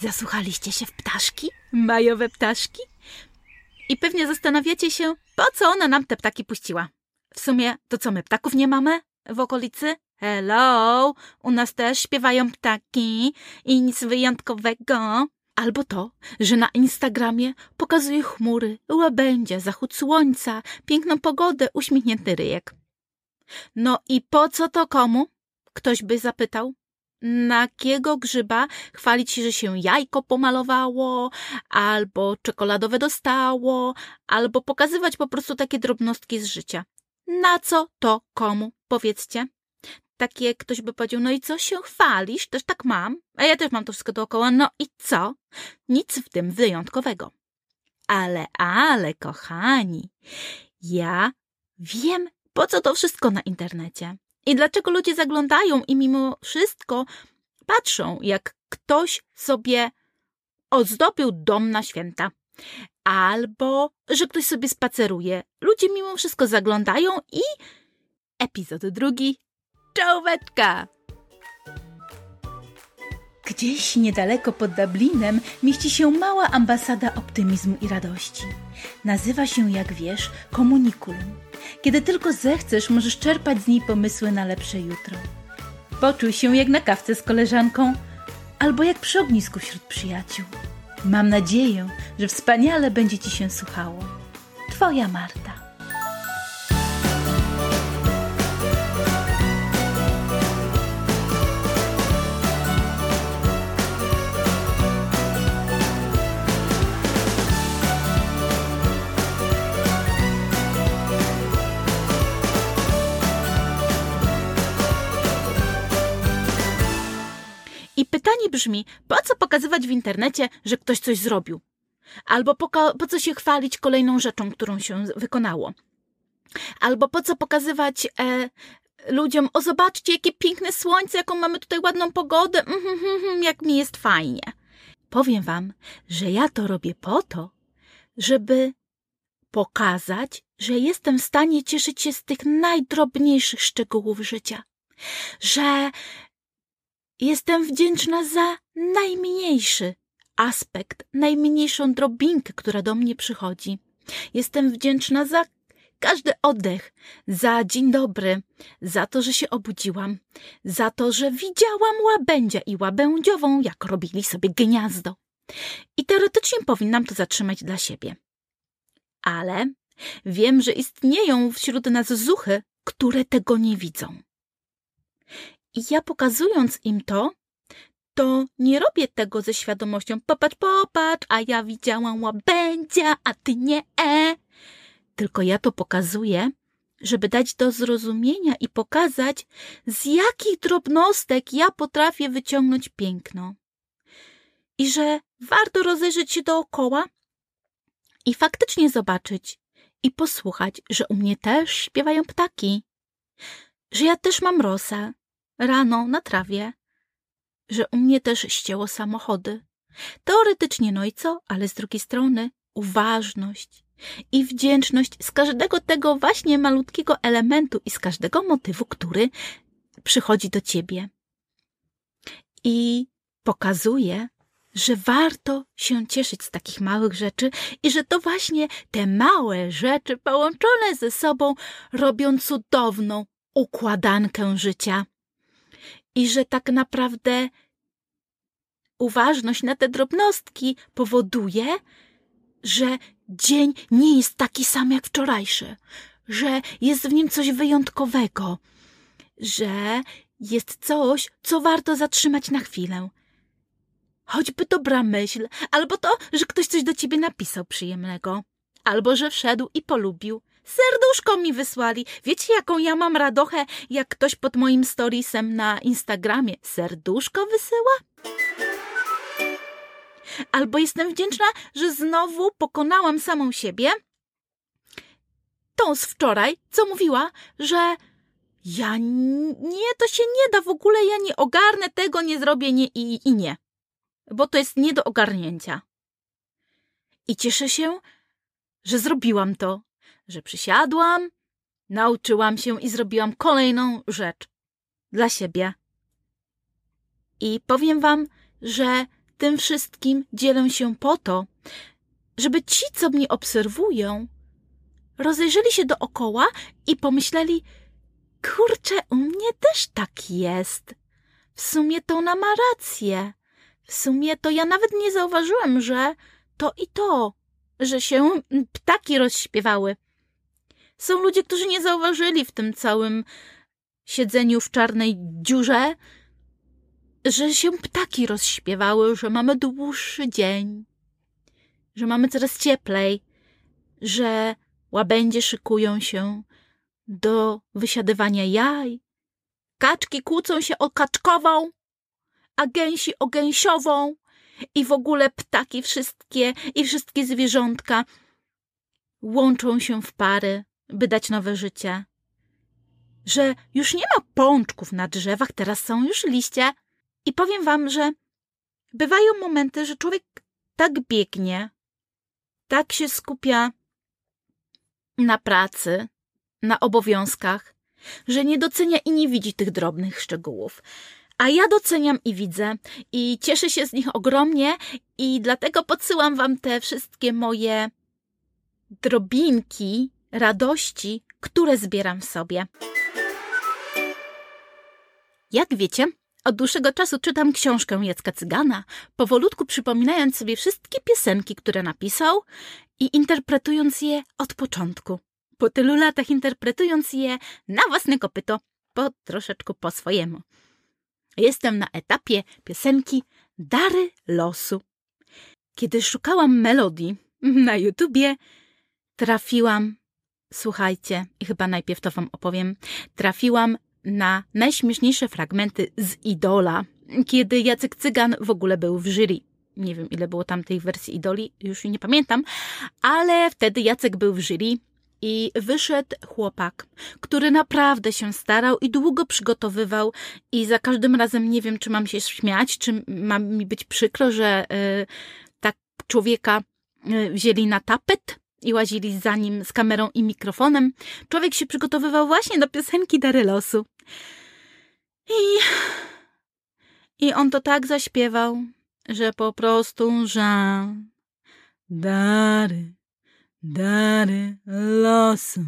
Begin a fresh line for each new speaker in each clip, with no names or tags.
Zasłuchaliście się w ptaszki? Majowe ptaszki? I pewnie zastanawiacie się, po co ona nam te ptaki puściła. W sumie, to co my ptaków nie mamy w okolicy? Hello! U nas też śpiewają ptaki i nic wyjątkowego. Albo to, że na Instagramie pokazuje chmury, łabędzie, zachód słońca, piękną pogodę, uśmiechnięty ryjek. No i po co to komu? Ktoś by zapytał. Na jakiego grzyba chwalić się, że się jajko pomalowało, albo czekoladowe dostało, albo pokazywać po prostu takie drobnostki z życia. Na co to komu? Powiedzcie. Takie ktoś by powiedział, no i co się chwalisz? Też tak mam. A ja też mam to wszystko dookoła. No i co? Nic w tym wyjątkowego. Ale, ale, kochani, ja wiem, po co to wszystko na internecie. I dlaczego ludzie zaglądają i mimo wszystko patrzą, jak ktoś sobie ozdobił dom na święta. Albo, że ktoś sobie spaceruje. Ludzie mimo wszystko zaglądają i epizod drugi. Czołóweczka! Gdzieś niedaleko pod Dublinem mieści się mała ambasada optymizmu i radości. Nazywa się, jak wiesz, Komunikulum. Kiedy tylko zechcesz, możesz czerpać z niej pomysły na lepsze jutro. Poczuj się jak na kawce z koleżanką albo jak przy ognisku wśród przyjaciół. Mam nadzieję, że wspaniale będzie Ci się słuchało. Twoja Marta. I pytanie brzmi, po co pokazywać w internecie, że ktoś coś zrobił? Albo po, po co się chwalić kolejną rzeczą, którą się wykonało? Albo po co pokazywać e, ludziom, o zobaczcie, jakie piękne słońce, jaką mamy tutaj ładną pogodę, mm, mm, mm, jak mi jest fajnie. Powiem wam, że ja to robię po to, żeby pokazać, że jestem w stanie cieszyć się z tych najdrobniejszych szczegółów życia. Że Jestem wdzięczna za najmniejszy aspekt, najmniejszą drobinkę, która do mnie przychodzi. Jestem wdzięczna za każdy oddech, za dzień dobry, za to, że się obudziłam, za to, że widziałam łabędzia i łabędziową, jak robili sobie gniazdo. I teoretycznie powinnam to zatrzymać dla siebie. Ale wiem, że istnieją wśród nas zuchy, które tego nie widzą. I ja pokazując im to, to nie robię tego ze świadomością popatrz, popatrz, a ja widziałam łabędzia, a ty nie. E. Tylko ja to pokazuję, żeby dać do zrozumienia i pokazać, z jakich drobnostek ja potrafię wyciągnąć piękno. I że warto rozejrzeć się dookoła i faktycznie zobaczyć i posłuchać, że u mnie też śpiewają ptaki, że ja też mam rosę, rano na trawie, że u mnie też ścięło samochody. Teoretycznie no i co, ale z drugiej strony uważność i wdzięczność z każdego tego właśnie malutkiego elementu i z każdego motywu, który przychodzi do ciebie. I pokazuje, że warto się cieszyć z takich małych rzeczy i że to właśnie te małe rzeczy połączone ze sobą robią cudowną układankę życia i że tak naprawdę uważność na te drobnostki powoduje, że dzień nie jest taki sam jak wczorajszy, że jest w nim coś wyjątkowego, że jest coś, co warto zatrzymać na chwilę. Choćby dobra myśl, albo to, że ktoś coś do ciebie napisał przyjemnego, albo że wszedł i polubił, Serduszko mi wysłali. Wiecie, jaką ja mam radochę, jak ktoś pod moim storiesem na Instagramie serduszko wysyła? Albo jestem wdzięczna, że znowu pokonałam samą siebie. Tą z wczoraj, co mówiła, że ja nie, to się nie da w ogóle, ja nie ogarnę tego, nie zrobię nie i, i nie. Bo to jest nie do ogarnięcia. I cieszę się, że zrobiłam to, że przysiadłam, nauczyłam się i zrobiłam kolejną rzecz dla siebie. I powiem wam, że tym wszystkim dzielę się po to, żeby ci, co mnie obserwują, rozejrzeli się dookoła i pomyśleli, kurczę, u mnie też tak jest. W sumie to ona ma rację. W sumie to ja nawet nie zauważyłem, że to i to, że się ptaki rozśpiewały. Są ludzie, którzy nie zauważyli w tym całym siedzeniu w czarnej dziurze, że się ptaki rozśpiewały, że mamy dłuższy dzień, że mamy coraz cieplej, że łabędzie szykują się do wysiadywania jaj, kaczki kłócą się o kaczkową, a gęsi o gęsiową i w ogóle ptaki wszystkie i wszystkie zwierzątka łączą się w pary, by dać nowe życie. Że już nie ma pączków na drzewach, teraz są już liście. I powiem wam, że bywają momenty, że człowiek tak biegnie, tak się skupia na pracy, na obowiązkach, że nie docenia i nie widzi tych drobnych szczegółów. A ja doceniam i widzę i cieszę się z nich ogromnie i dlatego podsyłam wam te wszystkie moje drobinki radości, które zbieram w sobie. Jak wiecie, od dłuższego czasu czytam książkę Jacka Cygana, powolutku przypominając sobie wszystkie piosenki, które napisał i interpretując je od początku. Po tylu latach interpretując je na własne kopyto, po troszeczkę po swojemu. Jestem na etapie piosenki Dary losu. Kiedy szukałam melodii na YouTubie, trafiłam, słuchajcie, i chyba najpierw to wam opowiem, trafiłam na najśmieszniejsze fragmenty z Idola, kiedy Jacek Cygan w ogóle był w jury. Nie wiem, ile było tam tej wersji Idoli, już nie pamiętam, ale wtedy Jacek był w jury i wyszedł chłopak, który naprawdę się starał i długo przygotowywał i za każdym razem nie wiem, czy mam się śmiać, czy ma mi być przykro, że y, tak człowieka y, wzięli na tapet i łazili za nim z kamerą i mikrofonem. Człowiek się przygotowywał właśnie do piosenki Dary Losu. I, I on to tak zaśpiewał, że po prostu żal. Dary, dary losu.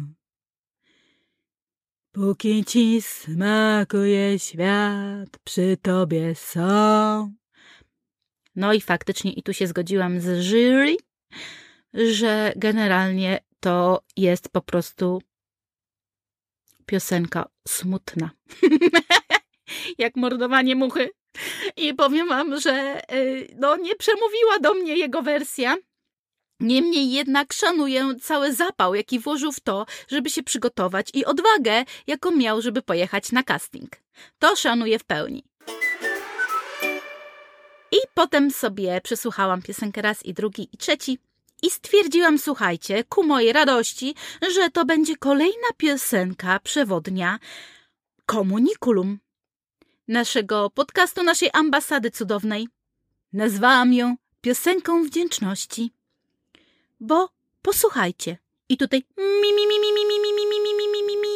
Póki ci smakuje świat, przy tobie są. No i faktycznie, i tu się zgodziłam z jury, że generalnie to jest po prostu piosenka smutna. Jak mordowanie muchy. I powiem wam, że y, no, nie przemówiła do mnie jego wersja. Niemniej jednak szanuję cały zapał, jaki włożył w to, żeby się przygotować i odwagę, jaką miał, żeby pojechać na casting. To szanuję w pełni. I potem sobie przesłuchałam piosenkę raz i drugi i trzeci i stwierdziłam, słuchajcie, ku mojej radości, że to będzie kolejna piosenka przewodnia Komunikulum naszego podcastu, naszej ambasady cudownej. Nazwałam ją piosenką wdzięczności. Bo posłuchajcie. I tutaj mi mi mi mi mi mi mi mi mi mi mi mi mi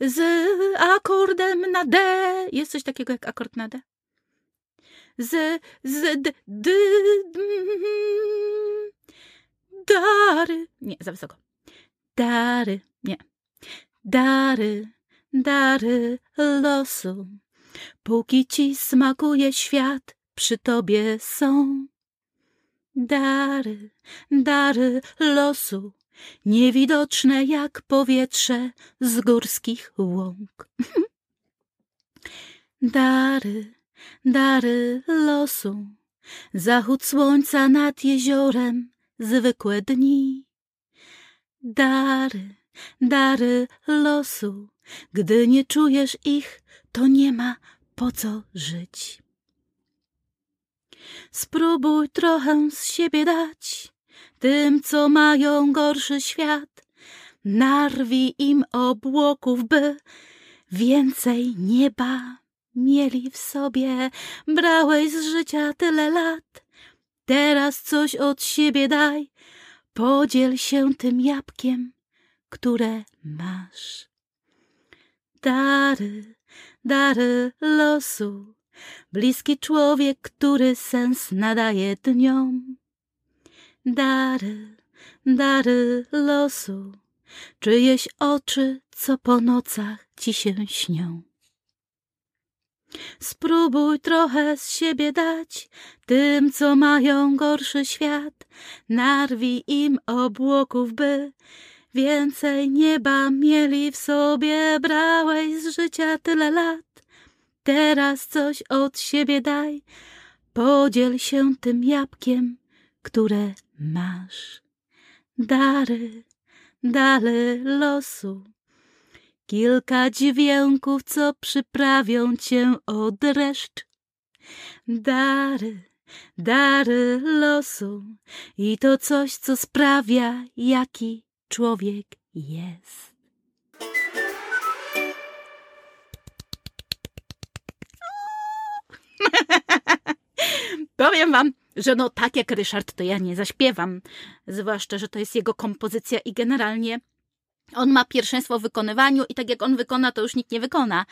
z akordem na D. Jest coś takiego jak akord na D? Z, z, d, d, dary. Nie, za wysoko. Dary, nie. Dary, dary losu. Póki ci smakuje świat, przy tobie są. Dary, dary losu, niewidoczne jak powietrze z górskich łąk. dary, dary losu, zachód słońca nad jeziorem, zwykłe dni. Dary, dary losu, gdy nie czujesz ich, to nie ma po co żyć. Spróbuj trochę z siebie dać tym, co mają gorszy świat. Narwij im obłoków, by więcej nieba mieli w sobie. Brałeś z życia tyle lat, teraz coś od siebie daj. Podziel się tym jabłkiem, które masz. Dary, dary losu. Bliski człowiek, który sens nadaje dniom. Dary, dary losu, czyjeś oczy, co po nocach ci się śnią. Spróbuj trochę z siebie dać tym, co mają gorszy świat. Narwij im obłoków, by więcej nieba mieli w sobie. Brałeś z życia tyle lat, teraz coś od siebie daj. Podziel się tym jabłkiem, które masz. Dary, dary losu kilka dźwięków, co przyprawią cię o dreszcz. Dary, dary losu i to coś, co sprawia, jaki człowiek jest. Powiem wam, że no tak jak Ryszard, to ja nie zaśpiewam. Zwłaszcza, że to jest jego kompozycja i generalnie on ma pierwszeństwo w wykonywaniu i tak jak on wykona, to już nikt nie wykona.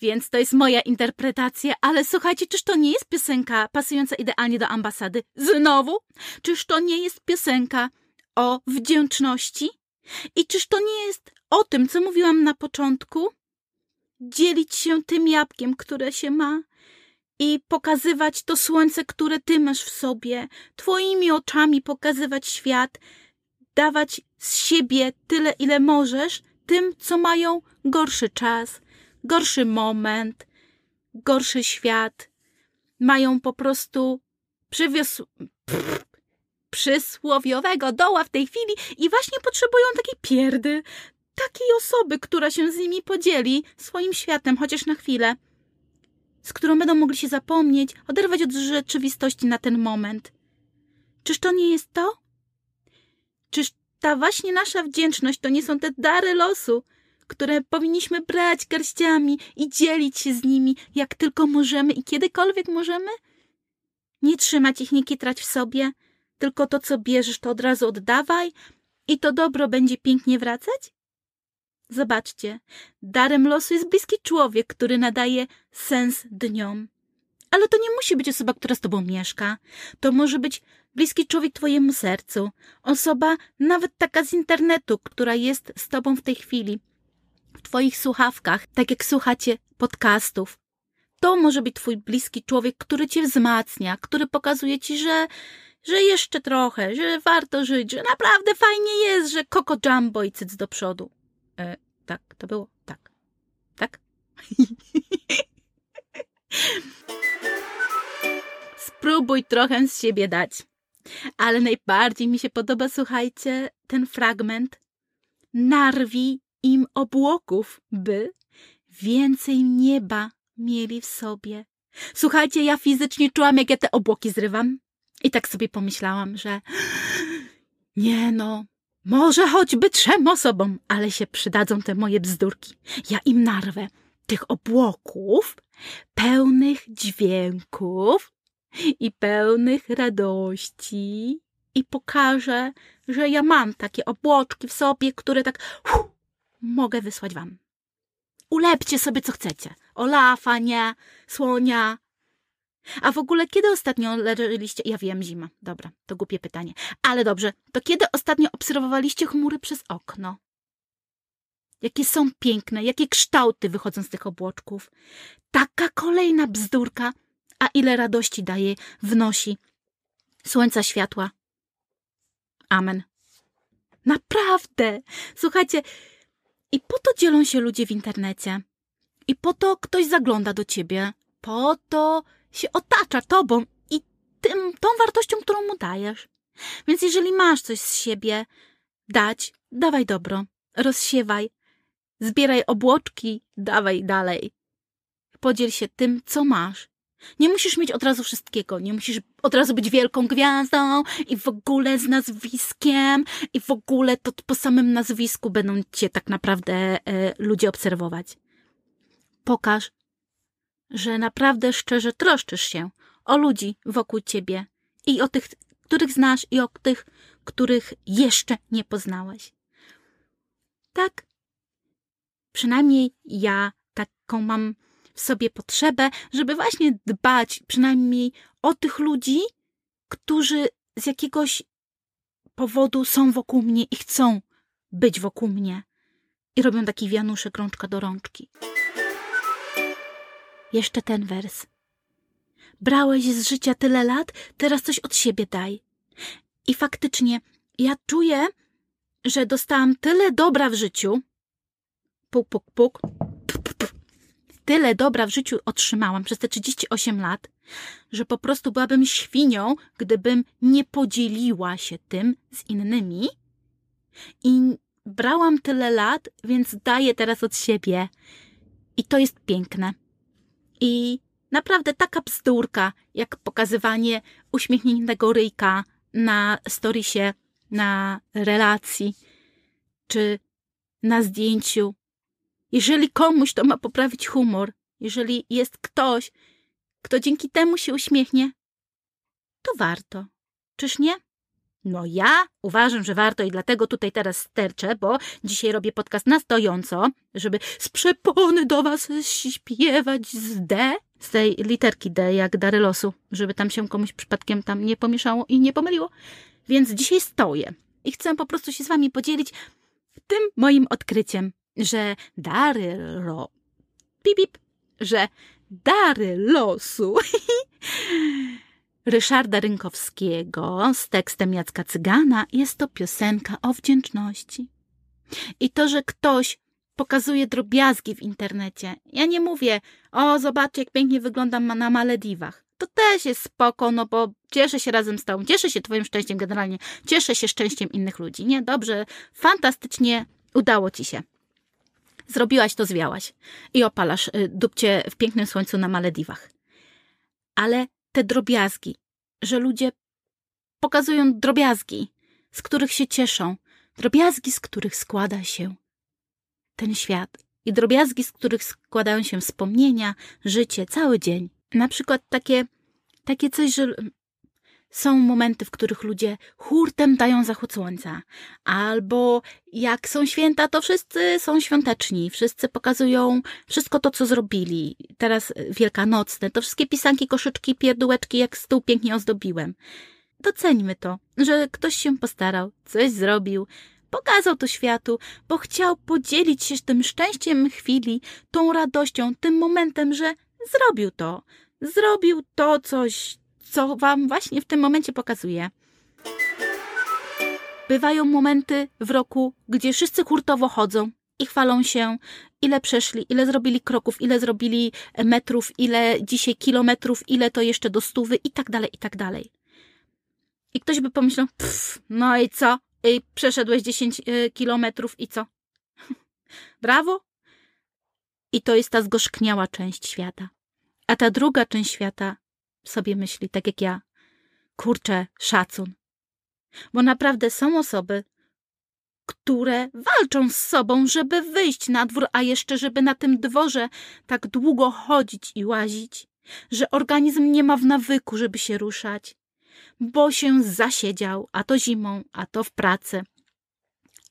Więc to jest moja interpretacja, ale słuchajcie, czyż to nie jest piosenka pasująca idealnie do ambasady? Znowu? Czyż to nie jest piosenka o wdzięczności? I czyż to nie jest o tym, co mówiłam na początku? Dzielić się tym jabłkiem, które się ma i pokazywać to słońce, które ty masz w sobie, twoimi oczami pokazywać świat, dawać z siebie tyle, ile możesz, tym, co mają gorszy czas, gorszy moment, gorszy świat. Mają po prostu przywios... przysłowiowego doła w tej chwili i właśnie potrzebują takiej pierdy, takiej osoby, która się z nimi podzieli swoim światem, chociaż na chwilę, z którą będą mogli się zapomnieć, oderwać od rzeczywistości na ten moment. Czyż to nie jest to? Czyż ta właśnie nasza wdzięczność to nie są te dary losu, które powinniśmy brać garściami i dzielić się z nimi, jak tylko możemy i kiedykolwiek możemy? Nie trzymać ich, nie kitrać w sobie, tylko to, co bierzesz, to od razu oddawaj i to dobro będzie pięknie wracać? Zobaczcie, darem losu jest bliski człowiek, który nadaje sens dniom. Ale to nie musi być osoba, która z tobą mieszka. To może być bliski człowiek twojemu sercu. Osoba nawet taka z internetu, która jest z tobą w tej chwili. W twoich słuchawkach, tak jak słuchacie podcastów. To może być twój bliski człowiek, który cię wzmacnia, który pokazuje ci, że, że jeszcze trochę, że warto żyć, że naprawdę fajnie jest, że koko jumbo i cyc do przodu. E, tak, to było? Tak. Tak? Spróbuj trochę z siebie dać. Ale najbardziej mi się podoba, słuchajcie, ten fragment. Narwi im obłoków, by więcej nieba mieli w sobie. Słuchajcie, ja fizycznie czułam, jak ja te obłoki zrywam. I tak sobie pomyślałam, że nie no, może choćby trzem osobom, ale się przydadzą te moje bzdurki. Ja im narwę tych obłoków pełnych dźwięków i pełnych radości i pokażę, że ja mam takie obłoczki w sobie, które tak hu, mogę wysłać wam. Ulepcie sobie co chcecie. Olafa, nie, słonia. A w ogóle kiedy ostatnio leżeliście? Ja wiem, zima. Dobra, to głupie pytanie. Ale dobrze, to kiedy ostatnio obserwowaliście chmury przez okno? Jakie są piękne, jakie kształty wychodzą z tych obłoczków. Taka kolejna bzdurka, a ile radości daje, wnosi. Słońca światła. Amen. Naprawdę. Słuchajcie, i po to dzielą się ludzie w internecie. I po to ktoś zagląda do ciebie. Po to się otacza tobą i tym, tą wartością, którą mu dajesz. Więc jeżeli masz coś z siebie dać, dawaj dobro, rozsiewaj, zbieraj obłoczki, dawaj dalej. Podziel się tym, co masz. Nie musisz mieć od razu wszystkiego, nie musisz od razu być wielką gwiazdą i w ogóle z nazwiskiem i w ogóle to po samym nazwisku będą cię tak naprawdę e, ludzie obserwować. Pokaż, że naprawdę szczerze troszczysz się o ludzi wokół ciebie i o tych, których znasz i o tych, których jeszcze nie poznałeś. Tak? Przynajmniej ja taką mam w sobie potrzebę, żeby właśnie dbać przynajmniej o tych ludzi, którzy z jakiegoś powodu są wokół mnie i chcą być wokół mnie. I robią taki wianuszek rączka do rączki. Jeszcze ten wers. Brałeś z życia tyle lat, teraz coś od siebie daj. I faktycznie, ja czuję, że dostałam tyle dobra w życiu. Puk, puk, puk. Tyle dobra w życiu otrzymałam przez te 38 lat, że po prostu byłabym świnią, gdybym nie podzieliła się tym z innymi. I brałam tyle lat, więc daję teraz od siebie. I to jest piękne. I naprawdę taka bzdurka, jak pokazywanie uśmiechniętego ryjka na storiesie, na relacji, czy na zdjęciu. Jeżeli komuś to ma poprawić humor, jeżeli jest ktoś, kto dzięki temu się uśmiechnie, to warto. Czyż nie? No ja uważam, że warto i dlatego tutaj teraz sterczę, bo dzisiaj robię podcast na stojąco, żeby z przepony do was śpiewać z D, z tej literki D, jak dary losu, żeby tam się komuś przypadkiem tam nie pomieszało i nie pomyliło. Więc dzisiaj stoję i chcę po prostu się z wami podzielić tym moim odkryciem, że dary ro... Pip, pip, że dary losu Ryszarda Rynkowskiego z tekstem Jacka Cygana jest to piosenka o wdzięczności. I to, że ktoś pokazuje drobiazgi w internecie. Ja nie mówię, o zobacz jak pięknie wyglądam na Malediwach. To też jest spoko, no bo cieszę się razem z tobą, cieszę się twoim szczęściem generalnie, cieszę się szczęściem innych ludzi. Nie, dobrze, fantastycznie udało ci się. Zrobiłaś to, zwiałaś i opalasz y, dupcie w pięknym słońcu na Malediwach. Ale te drobiazgi, że ludzie pokazują drobiazgi, z których się cieszą, drobiazgi, z których składa się ten świat i drobiazgi, z których składają się wspomnienia, życie, cały dzień. Na przykład takie, takie coś, że są momenty, w których ludzie hurtem dają zachód słońca. Albo jak są święta, to wszyscy są świąteczni. Wszyscy pokazują wszystko to, co zrobili. Teraz wielkanocne, to wszystkie pisanki, koszyczki, pierdółeczki, jak stół pięknie ozdobiłem. Doceńmy to, że ktoś się postarał, coś zrobił, pokazał to światu, bo chciał podzielić się tym szczęściem chwili, tą radością, tym momentem, że zrobił to. Zrobił to coś, co wam właśnie w tym momencie pokazuję. Bywają momenty w roku, gdzie wszyscy hurtowo chodzą i chwalą się, ile przeszli, ile zrobili kroków, ile zrobili metrów, ile dzisiaj kilometrów, ile to jeszcze do stówy i tak dalej, i tak dalej. I ktoś by pomyślał, pff, no i co? I przeszedłeś 10 y, kilometrów i co? Brawo! I to jest ta zgorzkniała część świata. A ta druga część świata sobie myśli, tak jak ja. Kurczę, szacun. Bo naprawdę są osoby, które walczą z sobą, żeby wyjść na dwór, a jeszcze żeby na tym dworze tak długo chodzić i łazić, że organizm nie ma w nawyku, żeby się ruszać, bo się zasiedział, a to zimą, a to w pracy,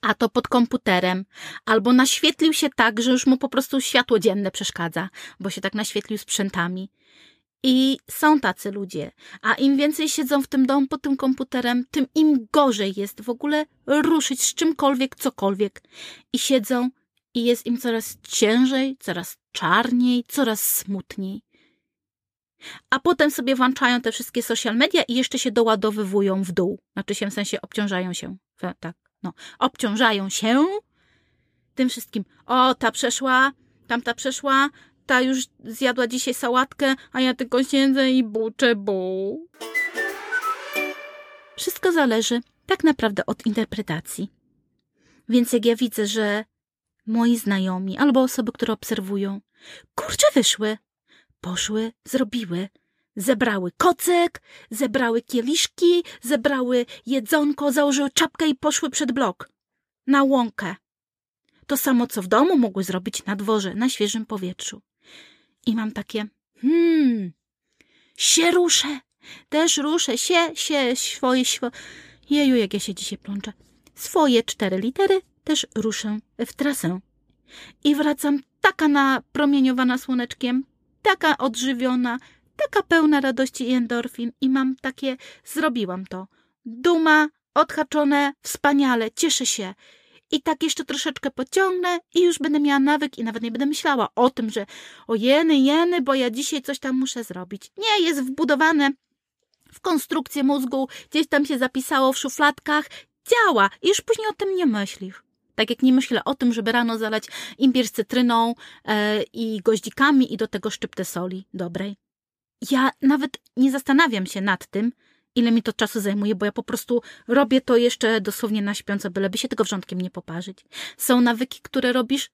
a to pod komputerem, albo naświetlił się tak, że już mu po prostu światło dzienne przeszkadza, bo się tak naświetlił sprzętami. I są tacy ludzie, a im więcej siedzą w tym domu pod tym komputerem, tym im gorzej jest w ogóle ruszyć z czymkolwiek, cokolwiek. I siedzą i jest im coraz ciężej, coraz czarniej, coraz smutniej. A potem sobie włączają te wszystkie social media i jeszcze się doładowywują w dół. Znaczy się w sensie obciążają się. Tak, no. Obciążają się tym wszystkim. O, ta przeszła, tamta przeszła, ta już zjadła dzisiaj sałatkę, a ja tylko siedzę i buczę bu. Wszystko zależy tak naprawdę od interpretacji. Więc jak ja widzę, że moi znajomi albo osoby, które obserwują, kurczę wyszły, poszły, zrobiły, zebrały kocyk, zebrały kieliszki, zebrały jedzonko, założyły czapkę i poszły przed blok, na łąkę. To samo, co w domu mogły zrobić na dworze, na świeżym powietrzu. I mam takie, hmm, się ruszę, też ruszę, się, się, swoje, swo... Jeju, jak ja się dzisiaj plączę. Swoje cztery litery też ruszę w trasę. I wracam taka napromieniowana słoneczkiem, taka odżywiona, taka pełna radości i endorfin i mam takie, zrobiłam to. Duma, odhaczone, wspaniale, cieszę się. I tak jeszcze troszeczkę pociągnę i już będę miała nawyk i nawet nie będę myślała o tym, że o jeny, jeny, bo ja dzisiaj coś tam muszę zrobić. Nie, jest wbudowane w konstrukcję mózgu, gdzieś tam się zapisało w szufladkach, działa i już później o tym nie myślisz. Tak jak nie myślę o tym, żeby rano zalać imbir z cytryną e, i goździkami i do tego szczyptę soli dobrej. Ja nawet nie zastanawiam się nad tym, ile mi to czasu zajmuje, bo ja po prostu robię to jeszcze dosłownie na śpiąco, byleby się tego wrzątkiem nie poparzyć. Są nawyki, które robisz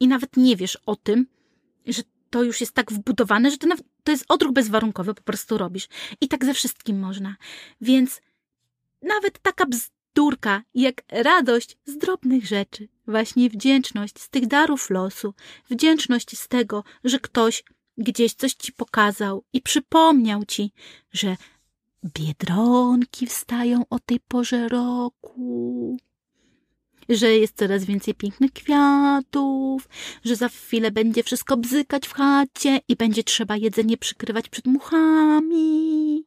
i nawet nie wiesz o tym, że to już jest tak wbudowane, że to, nawet, to jest odruch bezwarunkowy, po prostu robisz. I tak ze wszystkim można. Więc nawet taka bzdurka, jak radość z drobnych rzeczy, właśnie wdzięczność z tych darów losu, wdzięczność z tego, że ktoś gdzieś coś ci pokazał i przypomniał ci, że biedronki wstają o tej porze roku, że jest coraz więcej pięknych kwiatów, że za chwilę będzie wszystko bzykać w chacie i będzie trzeba jedzenie przykrywać przed muchami.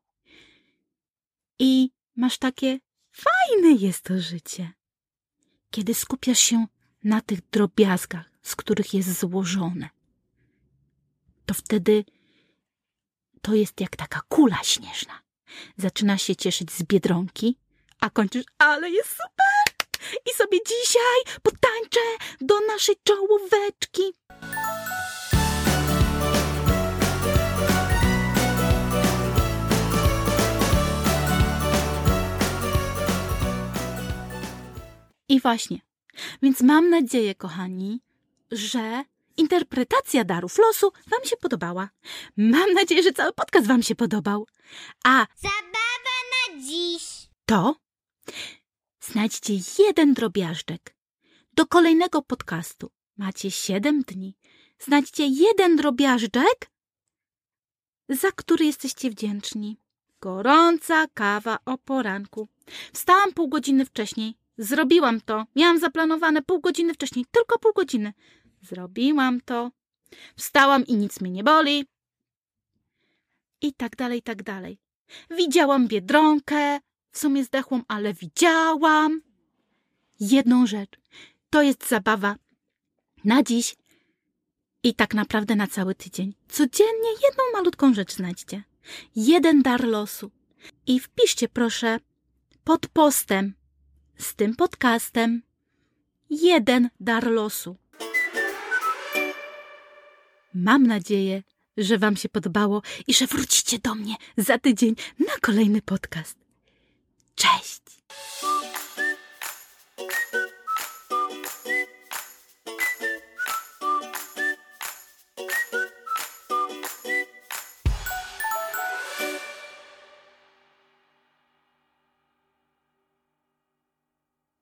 I masz takie fajne jest to życie, kiedy skupiasz się na tych drobiazgach, z których jest złożone. To wtedy to jest jak taka kula śnieżna. Zaczyna się cieszyć z biedronki, a kończysz, ale jest super! I sobie dzisiaj potańczę do naszej czołóweczki. I właśnie. Więc mam nadzieję, kochani, że interpretacja darów losu Wam się podobała. Mam nadzieję, że cały podcast Wam się podobał. A
Zabawa na dziś.
to znajdźcie jeden drobiażdżek. Do kolejnego podcastu macie siedem dni. Znajdźcie jeden drobiażdżek, za który jesteście wdzięczni. Gorąca kawa o poranku. Wstałam pół godziny wcześniej. Zrobiłam to. Miałam zaplanowane pół godziny wcześniej. Tylko pół godziny. Zrobiłam to. Wstałam i nic mnie nie boli. I tak dalej, i tak dalej. Widziałam biedronkę, w sumie zdechłą, ale widziałam. Jedną rzecz. To jest zabawa na dziś i tak naprawdę na cały tydzień. Codziennie jedną malutką rzecz znajdźcie. Jeden dar losu. I wpiszcie proszę pod postem z tym podcastem jeden dar losu. Mam nadzieję, że Wam się podobało i że wrócicie do mnie za tydzień na kolejny podcast. Cześć!